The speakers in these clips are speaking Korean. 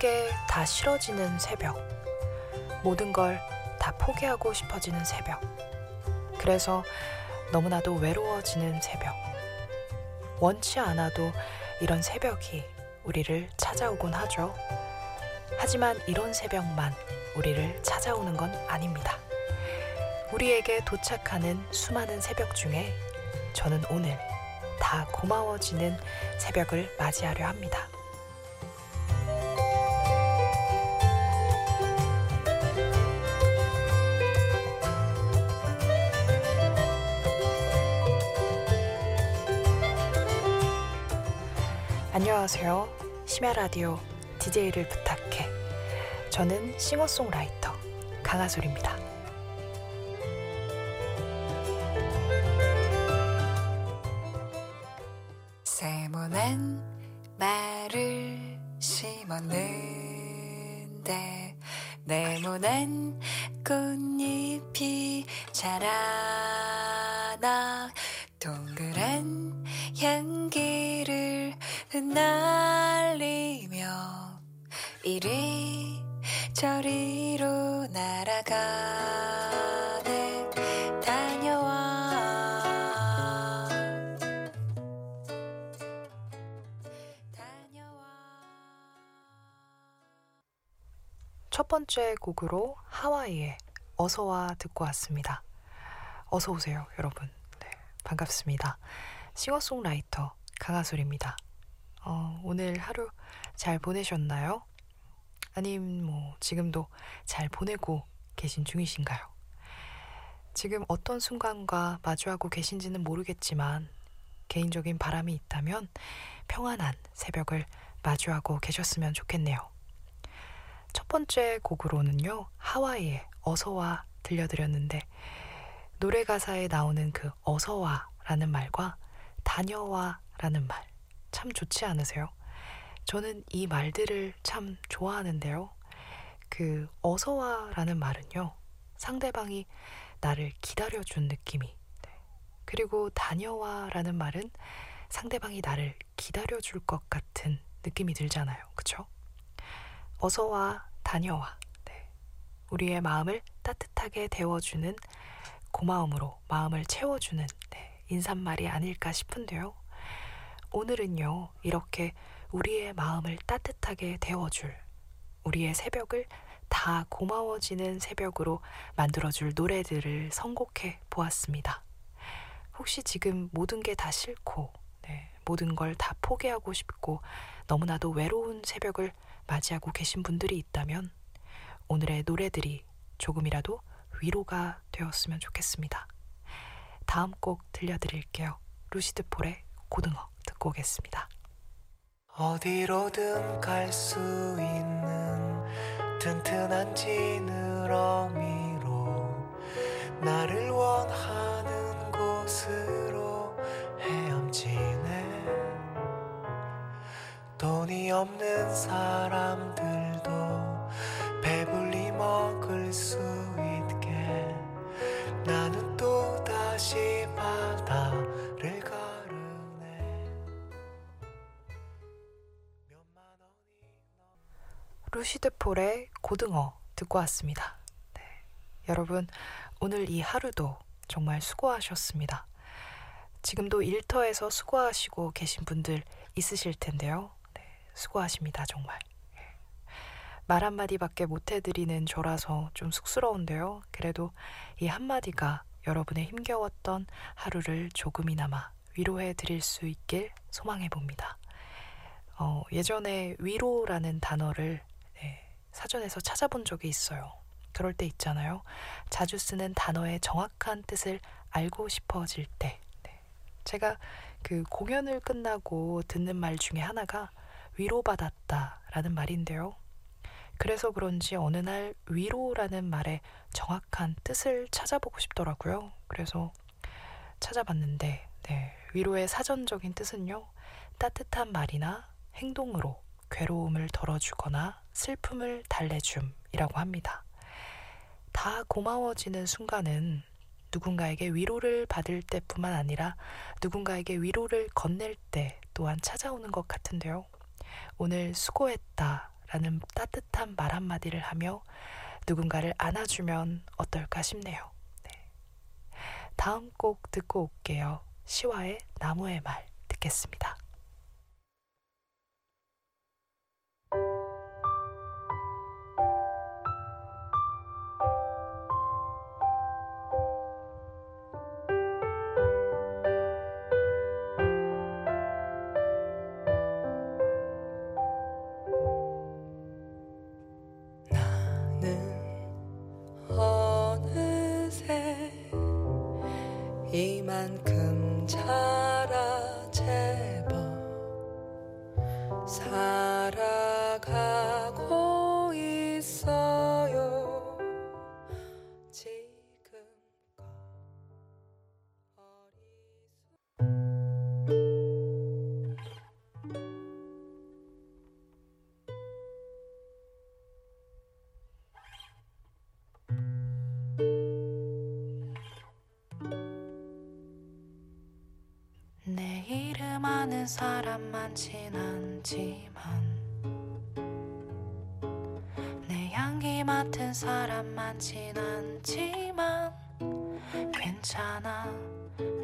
게 다 싫어지는 새벽. 모든 걸 다 포기하고 싶어지는 새벽. 그래서 너무나도 외로워지는 새벽. 원치 않아도 이런 새벽이 우리를 찾아오곤 하죠. 하지만 이런 새벽만 우리를 찾아오는 건 아닙니다. 우리에게 도착하는 수많은 새벽 중에 저는 오늘 다 고마워지는 새벽을 맞이하려 합니다. 안녕하세요. 심야 라디오 DJ를 부탁해. 저는 싱어송라이터 강하솔입니다. 세모난 말을 심었는데 네모난 꽃잎이 자라나 동그란 향기를 흩날리며 이리 저리로 날아가네 다녀와 다녀와 첫 번째 곡으로 하와이의 어서와 듣고 왔습니다. 어서 오세요, 여러분. 네, 반갑습니다. 싱어송라이터 강하솔입니다. 어, 오늘 하루 잘 보내셨나요? 아님 뭐 지금도 잘 보내고 계신 중이신가요? 지금 어떤 순간과 마주하고 계신지는 모르겠지만 개인적인 바람이 있다면 평안한 새벽을 마주하고 계셨으면 좋겠네요. 첫 번째 곡으로는요, 하와이의 어서와 들려드렸는데, 노래 가사에 나오는 그 어서와 라는 말과 다녀와 라는 말, 참 좋지 않으세요? 저는 이 말들을 참 좋아하는데요. 그 어서와 라는 말은요, 상대방이 나를 기다려준 느낌이, 네. 그리고 다녀와 라는 말은 상대방이 나를 기다려줄 것 같은 느낌이 들잖아요. 그쵸? 어서와 다녀와. 네. 우리의 마음을 따뜻하게 데워주는 고마움으로 마음을 채워주는 네, 인사말이 아닐까 싶은데요. 오늘은요, 이렇게 우리의 마음을 따뜻하게 데워줄 우리의 새벽을 다 고마워지는 새벽으로 만들어줄 노래들을 선곡해 보았습니다. 혹시 지금 모든 게 다 싫고, 네, 모든 걸 다 포기하고 싶고, 너무나도 외로운 새벽을 맞이하고 계신 분들이 있다면, 오늘의 노래들이 조금이라도 위로가 되었으면 좋겠습니다. 다음 곡 들려드릴게요. 루시드 폴의 고등어 듣고 오겠습니다. 어디로든 갈 수 있는 튼튼한 지느러미로 나를 원하는 곳으로 헤엄치네 돈이 없는 사람 듣고 왔습니다. 네. 여러분, 오늘 이 하루도 정말 수고하셨습니다. 지금도 일터에서 수고하시고 계신 분들 있으실 텐데요. 네, 수고하십니다, 정말. 예. 말 한마디밖에 못 해드리는 저라서 좀 쑥스러운데요. 그래도 이 한마디가 여러분의 힘겨웠던 하루를 조금이나마 위로해 드릴 수 있길 소망해 봅니다. 어, 예전에 위로라는 단어를 네, 사전에서 찾아본 적이 있어요. 그럴 때 있잖아요. 자주 쓰는 단어의 정확한 뜻을 알고 싶어질 때. 네. 제가 그 공연을 끝나고 듣는 말 중에 하나가 위로받았다 라는 말인데요. 그래서 그런지 어느 날 위로라는 말의 정확한 뜻을 찾아보고 싶더라고요. 그래서 찾아봤는데, 네, 위로의 사전적인 뜻은요, 따뜻한 말이나 행동으로 괴로움을 덜어주거나 슬픔을 달래줌이라고 합니다. 다 고마워지는 순간은 누군가에게 위로를 받을 때뿐만 아니라 누군가에게 위로를 건넬 때 또한 찾아오는 것 같은데요. 오늘 수고했다 라는 따뜻한 말 한마디를 하며 누군가를 안아주면 어떨까 싶네요. 네. 다음 곡 듣고 올게요. 시와의 나무의 말 듣겠습니다. 만큼 자 맡은 사람 많진 않지만 괜찮아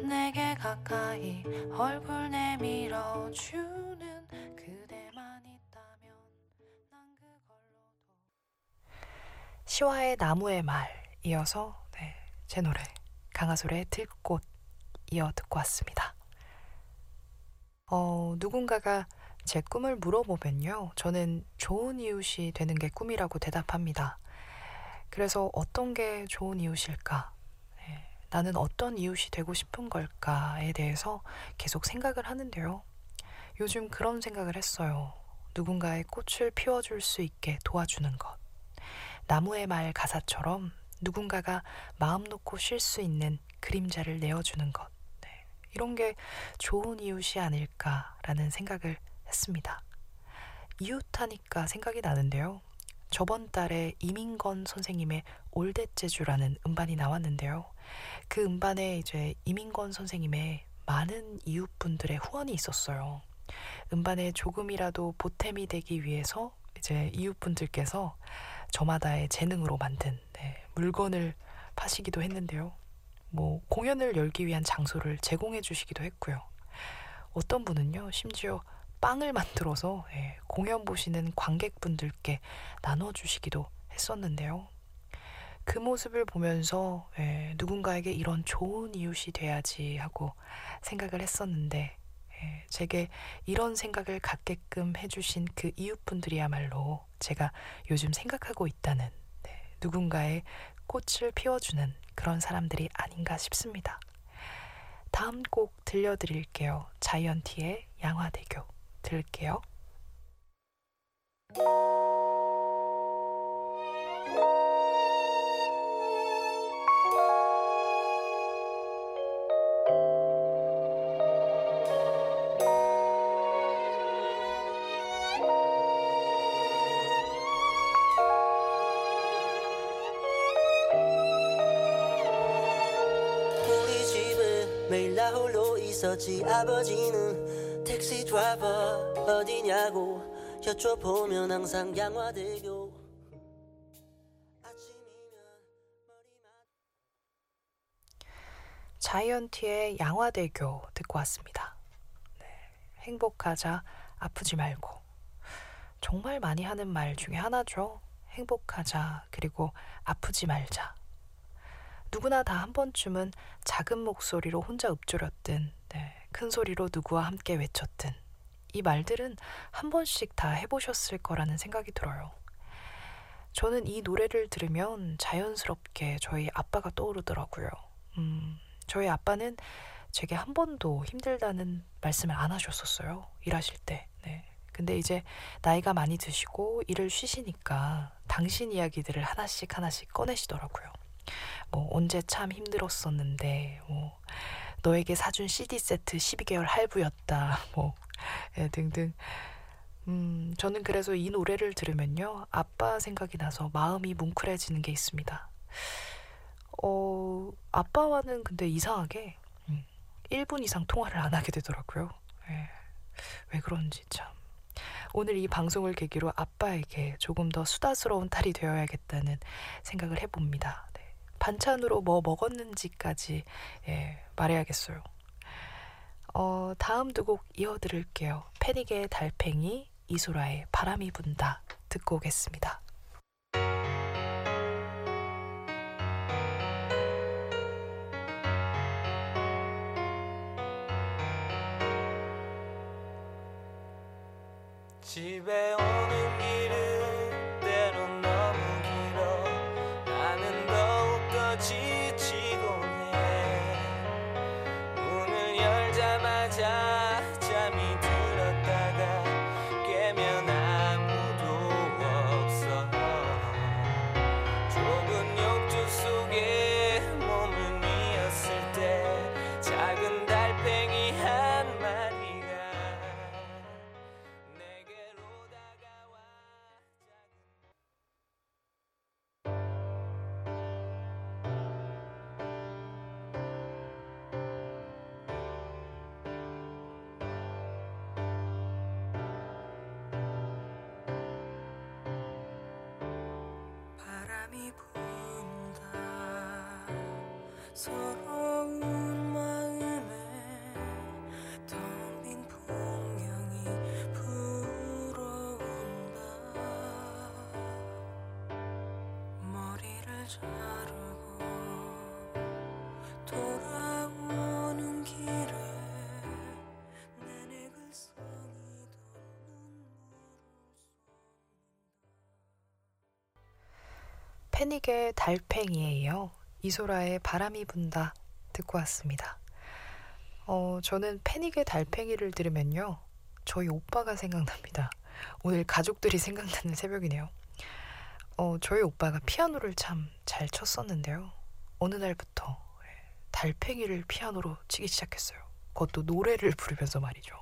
내게 가까이 얼굴 내밀어 주는 그대만 있다면 난 그걸로도 시와의 나무의 말 이어서 네, 제 노래 강하솔의 들꽃 이어 듣고 왔습니다. 어, 누군가가 제 꿈을 물어보면요. 저는 좋은 이웃이 되는 게 꿈이라고 대답합니다. 그래서 어떤 게 좋은 이웃일까? 네, 나는 어떤 이웃이 되고 싶은 걸까에 대해서 계속 생각을 하는데요. 요즘 그런 생각을 했어요. 누군가의 꽃을 피워줄 수 있게 도와주는 것. 나무의 말 가사처럼 누군가가 마음 놓고 쉴 수 있는 그림자를 내어주는 것. 네, 이런 게 좋은 이웃이 아닐까라는 생각을 했습니다. 이웃하니까 생각이 나는데요. 저번 달에 이민건 선생님의 올댓제주라는 음반이 나왔는데요. 그 음반에 이제 이민건 선생님의 많은 이웃분들의 후원이 있었어요. 음반에 조금이라도 보탬이 되기 위해서 이제 이웃분들께서 저마다의 재능으로 만든 네, 물건을 파시기도 했는데요. 뭐 공연을 열기 위한 장소를 제공해 주시기도 했고요. 어떤 분은요, 심지어 빵을 만들어서 예, 공연 보시는 관객분들께 나눠주시기도 했었는데요. 그 모습을 보면서 예, 누군가에게 이런 좋은 이웃이 돼야지 하고 생각을 했었는데 예, 제게 이런 생각을 갖게끔 해주신 그 이웃분들이야말로 제가 요즘 생각하고 있다는 네, 누군가의 꽃을 피워주는 그런 사람들이 아닌가 싶습니다. 다음 곡 들려드릴게요. 자이언티의 양화대교 들을게요. 매일 나 홀로 있었지 아버지는 택시 드라이버 어디냐고 여쭤보면 항상 양화대교 자이언티의 양화대교 듣고 왔습니다. 네, 행복하자, 아프지 말고. 정말 많이 하는 말 중에 하나죠. 행복하자, 그리고 아프지 말자. 누구나 다 한 번쯤은 작은 목소리로 혼자 읊조렸든, 네, 큰 소리로 누구와 함께 외쳤든, 이 말들은 한 번씩 다 해보셨을 거라는 생각이 들어요. 저는 이 노래를 들으면 자연스럽게 저희 아빠가 떠오르더라고요. 음, 저희 아빠는 제게 한 번도 힘들다는 말씀을 안 하셨었어요. 일하실 때. 네. 근데 이제 나이가 많이 드시고 일을 쉬시니까 당신 이야기들을 하나씩 하나씩 꺼내시더라고요. 뭐 언제 참 힘들었었는데 뭐 너에게 사준 CD 세트 12개월 할부였다. 뭐 예, 등등. 음, 저는 그래서 이 노래를 들으면요. 아빠 생각이 나서 마음이 뭉클해지는 게 있습니다. 어, 아빠와는 근데 이상하게 음, 1분 이상 통화를 안 하게 되더라고요. 예, 왜 그런지 참. 오늘 이 방송을 계기로 아빠에게 조금 더 수다스러운 딸이 되어야겠다는 생각을 해봅니다. 네. 반찬으로 뭐 먹었는지까지 예, 말해야겠어요. 어, 다음 두 곡 이어드릴게요. 패닉의 달팽이, 이소라의 바람이 분다 듣고 오겠습니다. 집에 오 패닉의 달팽이에요. 이소라의 바람이 분다 듣고 왔습니다. 어, 저는 패닉의 달팽이를 들으면요. 저희 오빠가 생각납니다. 오늘 가족들이 생각나는 새벽이네요. 어, 저희 오빠가 피아노를 참 잘 쳤었는데요. 어느 날부터 예, 달팽이를 피아노로 치기 시작했어요. 그것도 노래를 부르면서 말이죠.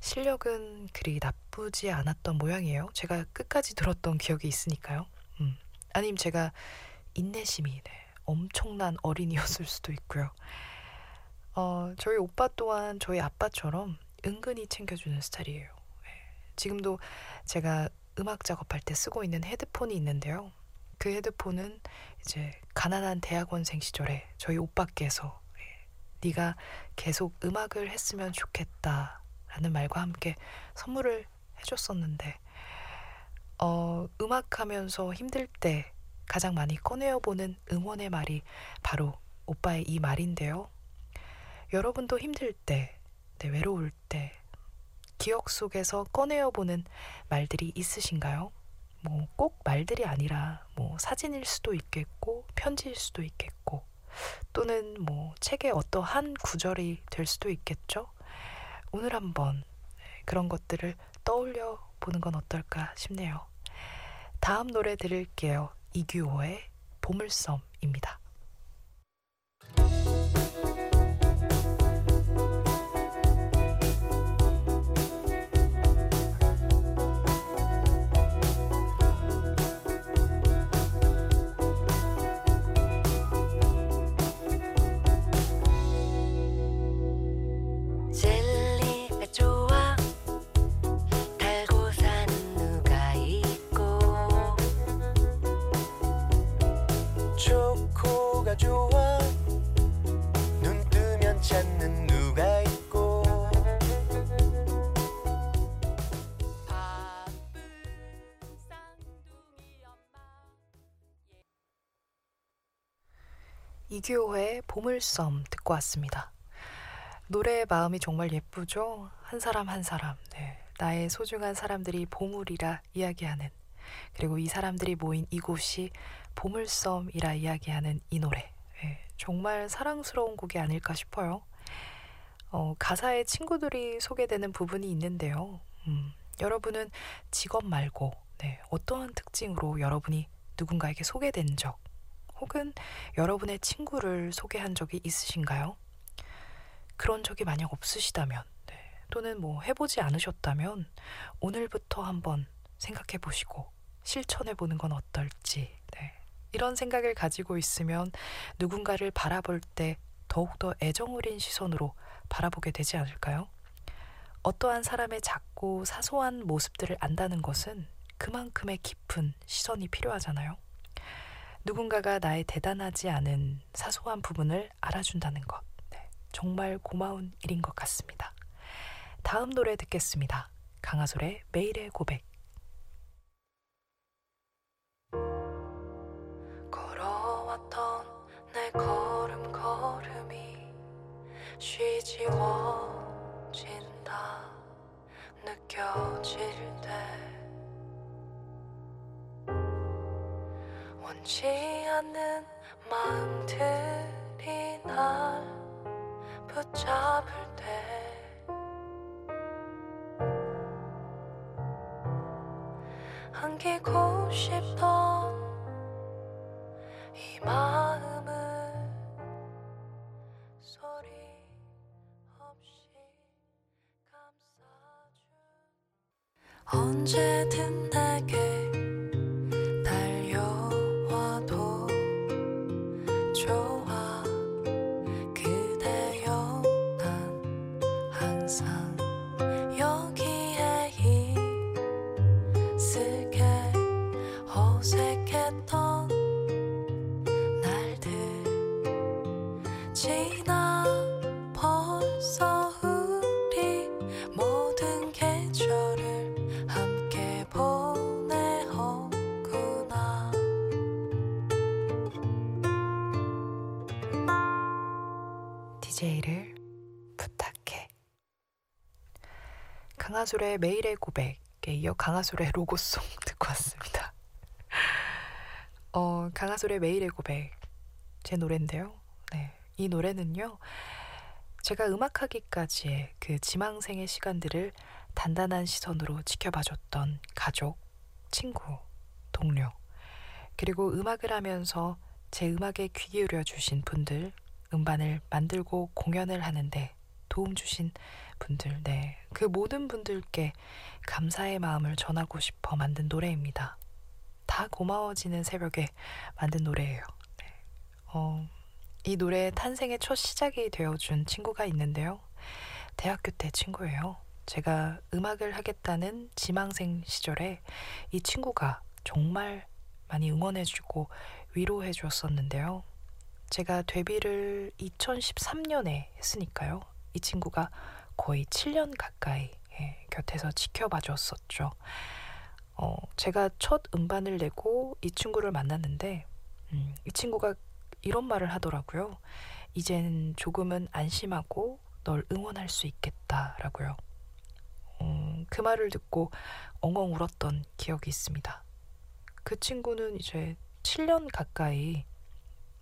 실력은 그리 나쁘지 않았던 모양이에요. 제가 끝까지 들었던 기억이 있으니까요. 음. 아님 제가 인내심이 네, 엄청난 어린이였을 수도 있고요. 어, 저희 오빠 또한 저희 아빠처럼 은근히 챙겨주는 스타일이에요. 네. 지금도 제가 음악 작업할 때 쓰고 있는 헤드폰이 있는데요. 그 헤드폰은 이제 가난한 대학원생 시절에 저희 오빠께서 예, 네가 계속 음악을 했으면 좋겠다라는 말과 함께 선물을 해줬었는데 어, 음악하면서 힘들 때 가장 많이 꺼내어 보는 응원의 말이 바로 오빠의 이 말인데요. 여러분도 힘들 때, 네, 외로울 때, 기억 속에서 꺼내어 보는 말들이 있으신가요? 뭐 꼭 말들이 아니라 뭐 사진일 수도 있겠고 편지일 수도 있겠고 또는 뭐 책의 어떠한 구절이 될 수도 있겠죠. 오늘 한번 그런 것들을 떠올려 보는 건 어떨까 싶네요. 다음 노래 들을게요. 이규호의 보물섬입니다. 이규호의 보물섬 듣고 왔습니다. 노래의 마음이 정말 예쁘죠? 한 사람 한 사람, 네. 나의 소중한 사람들이 보물이라 이야기하는, 그리고 이 사람들이 모인 이곳이 보물섬이라 이야기하는 이 노래. 네. 정말 사랑스러운 곡이 아닐까 싶어요. 어, 가사에 친구들이 소개되는 부분이 있는데요. 음, 여러분은 직업 말고, 네, 어떠한 특징으로 여러분이 누군가에게 소개된 적, 혹은 여러분의 친구를 소개한 적이 있으신가요? 그런 적이 만약 없으시다면, 네, 또는 뭐 해보지 않으셨다면, 오늘부터 한번 생각해 보시고 실천해 보는 건 어떨지, 네. 이런 생각을 가지고 있으면 누군가를 바라볼 때 더욱더 애정 어린 시선으로 바라보게 되지 않을까요? 어떠한 사람의 작고 사소한 모습들을 안다는 것은 그만큼의 깊은 시선이 필요하잖아요. 누군가가 나의 대단하지 않은 사소한 부분을 알아준다는 것. 네, 정말 고마운 일인 것 같습니다. 다음 노래 듣겠습니다. 강하솔의 매일의 고백. 걸어왔던 내 걸음걸음이 쉬지워진다 느껴질 때 원치 않는 마음들이 날 붙잡을 때. 안기고 싶던 이 마음을 소리 없이 감싸준. 언제든 내게 DJ를 부탁해 강하솔의 매일의 고백에 이어 강하솔의 로고송 듣고 왔습니다. 어, 강하솔의 매일의 고백 제 노래인데요. 네, 이 노래는요. 제가 음악하기까지의 그 지망생의 시간들을 단단한 시선으로 지켜봐줬던 가족, 친구, 동료, 그리고 음악을 하면서 제 음악에 귀 기울여 주신 분들, 음반을 만들고 공연을 하는데 도움 주신 분들, 네. 그 모든 분들께 감사의 마음을 전하고 싶어 만든 노래입니다. 다 고마워지는 새벽에 만든 노래예요. 네. 어, 이 노래의 탄생의 첫 시작이 되어준 친구가 있는데요. 대학교 때 친구예요. 제가 음악을 하겠다는 지망생 시절에 이 친구가 정말 많이 응원해주고 위로해주었었는데요. 제가 데뷔를 2013년에 했으니까요. 이 친구가 거의 7년 가까이 예, 곁에서 지켜봐 줬었죠. 어, 제가 첫 음반을 내고 이 친구를 만났는데 음, 이 친구가 이런 말을 하더라고요. 이젠 조금은 안심하고 널 응원할 수 있겠다라고요. 음, 그 말을 듣고 엉엉 울었던 기억이 있습니다. 그 친구는 이제 7년 가까이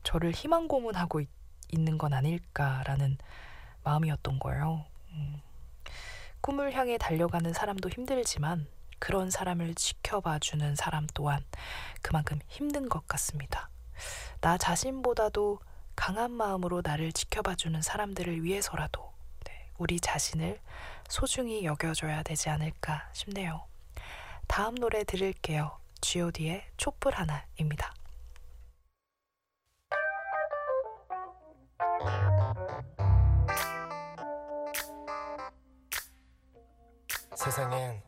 저를 희망 고문하고 있, 있는 건 아닐까라는 마음이었던 거예요. 음, 꿈을 향해 달려가는 사람도 힘들지만 그런 사람을 지켜봐주는 사람 또한 그만큼 힘든 것 같습니다. 나 자신보다도 강한 마음으로 나를 지켜봐주는 사람들을 위해서라도 네, 우리 자신을 소중히 여겨줘야 되지 않을까 싶네요. 다음 노래 들을게요. G.O.D의 촛불 하나입니다. 세상엔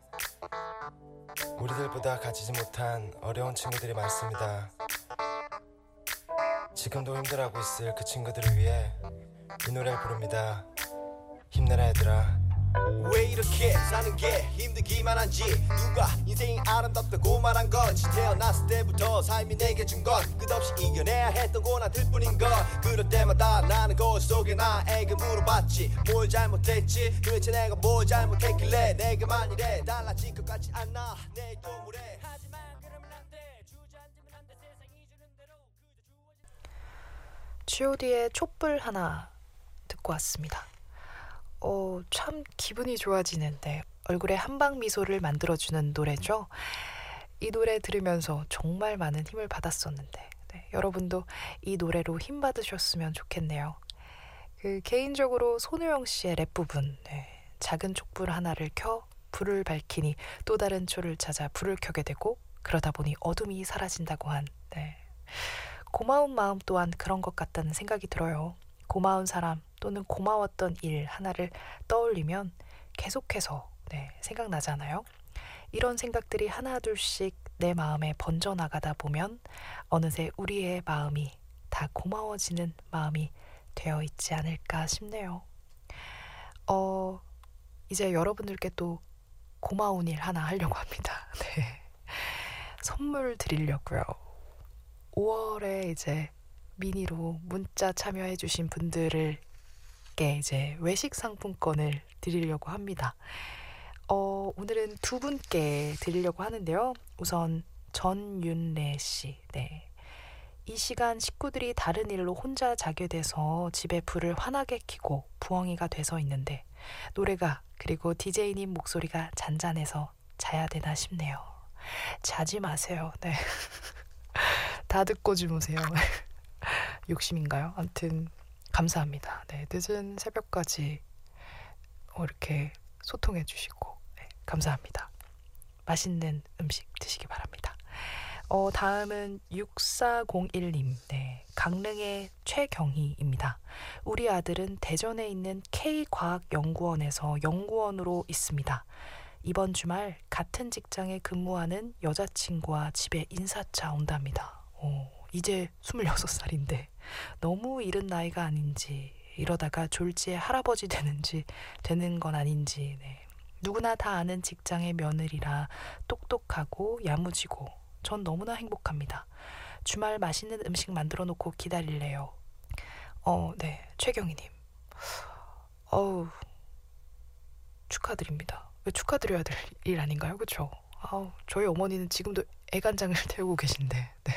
우리들보다 가지지 못한 어려운 친구들이 많습니다. 지금도 힘들어하고 있을 그 친구들을 위해 이 노래를 부릅니다. 힘내라 얘들아. 왜 이렇게 사는 게 힘들기만 한지? 누가 인생이 아름답다고 말한 건지 태어났을 때부터 삶이 내게 준 건 끝없이 이겨내야 했던 고난들 뿐인 걸 그럴 때마다 나는 거울 속에 나에게 물어봤지. 뭘 잘못했지? 도대체 내가 뭘 잘못했길래 내게만 이래 달라질 것 같지 않아. 내일도 모레 하지만 그러면 안돼. 주저앉으면 안돼. 세상이 주는 대로 그저 주어진 G.O.D의 촛불 하나 듣고 왔습니다. 어, 참 기분이 좋아지는데 얼굴에 한방 미소를 만들어주는 노래죠. 이 노래 들으면서 정말 많은 힘을 받았었는데 네, 여러분도 이 노래로 힘 받으셨으면 좋겠네요. 그 개인적으로 손우영 씨의 랩 부분 네, 작은 촛불 하나를 켜 불을 밝히니 또 다른 초를 찾아 불을 켜게 되고 그러다 보니 어둠이 사라진다고 한 네. 고마운 마음 또한 그런 것 같다는 생각이 들어요. 고마운 사람 또는 고마웠던 일 하나를 떠올리면 계속해서 네, 생각나잖아요. 이런 생각들이 하나둘씩 내 마음에 번져나가다 보면 어느새 우리의 마음이 다 고마워지는 마음이 되어 있지 않을까 싶네요. 어, 이제 여러분들께 또 고마운 일 하나 하려고 합니다. 네. 선물 드리려고요. 5월에 이제 미니로 문자 참여해주신 분들을 게 이제 외식 상품권을 드리려고 합니다. 어, 오늘은 두 분께 드리려고 하는데요. 우선 전윤래 씨. 네. 이 시간 식구들이 다른 일로 혼자 자게 돼서 집에 불을 환하게 켜고 부엉이가 돼서 있는데 노래가 그리고 DJ님 목소리가 잔잔해서 자야 되나 싶네요. 자지 마세요. 네. 다 듣고 주무세요. 욕심인가요? 아무튼 감사합니다. 네, 늦은 새벽까지 어, 이렇게 소통해 주시고 네, 감사합니다. 맛있는 음식 드시기 바랍니다. 어, 다음은 6401님. 네. 강릉의 최경희입니다. 우리 아들은 대전에 있는 K과학연구원에서 연구원으로 있습니다. 이번 주말 같은 직장에 근무하는 여자친구와 집에 인사차 온답니다. 오, 이제 26살인데 너무 이른 나이가 아닌지 이러다가 졸지에 할아버지 되는지 되는 건 아닌지 네. 누구나 다 아는 직장의 며느리라 똑똑하고 야무지고 전 너무나 행복합니다. 주말 맛있는 음식 만들어 놓고 기다릴래요. 어, 네. 최경희님. 어우, 축하드립니다. 왜 축하드려야 될 일 아닌가요? 그쵸? 아우, 저희 어머니는 지금도 애간장을 태우고 계신데, 네.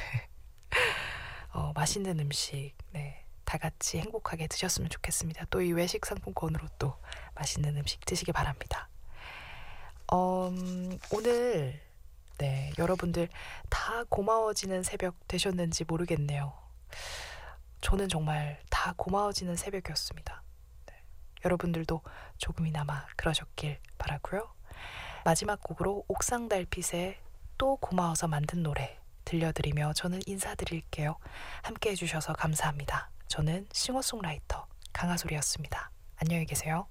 어, 맛있는 음식, 네. 다 같이 행복하게 드셨으면 좋겠습니다. 또 이 외식 상품권으로 또 맛있는 음식 드시기 바랍니다. 어, 음, 오늘 네, 여러분들 다 고마워지는 새벽 되셨는지 모르겠네요. 저는 정말 다 고마워지는 새벽이었습니다. 네, 여러분들도 조금이나마 그러셨길 바라고요. 마지막 곡으로 옥상 달빛의 또 고마워서 만든 노래 들려드리며 저는 인사드릴게요. 함께 해주셔서 감사합니다. 저는 싱어송라이터 강하솔이었습니다. 안녕히 계세요.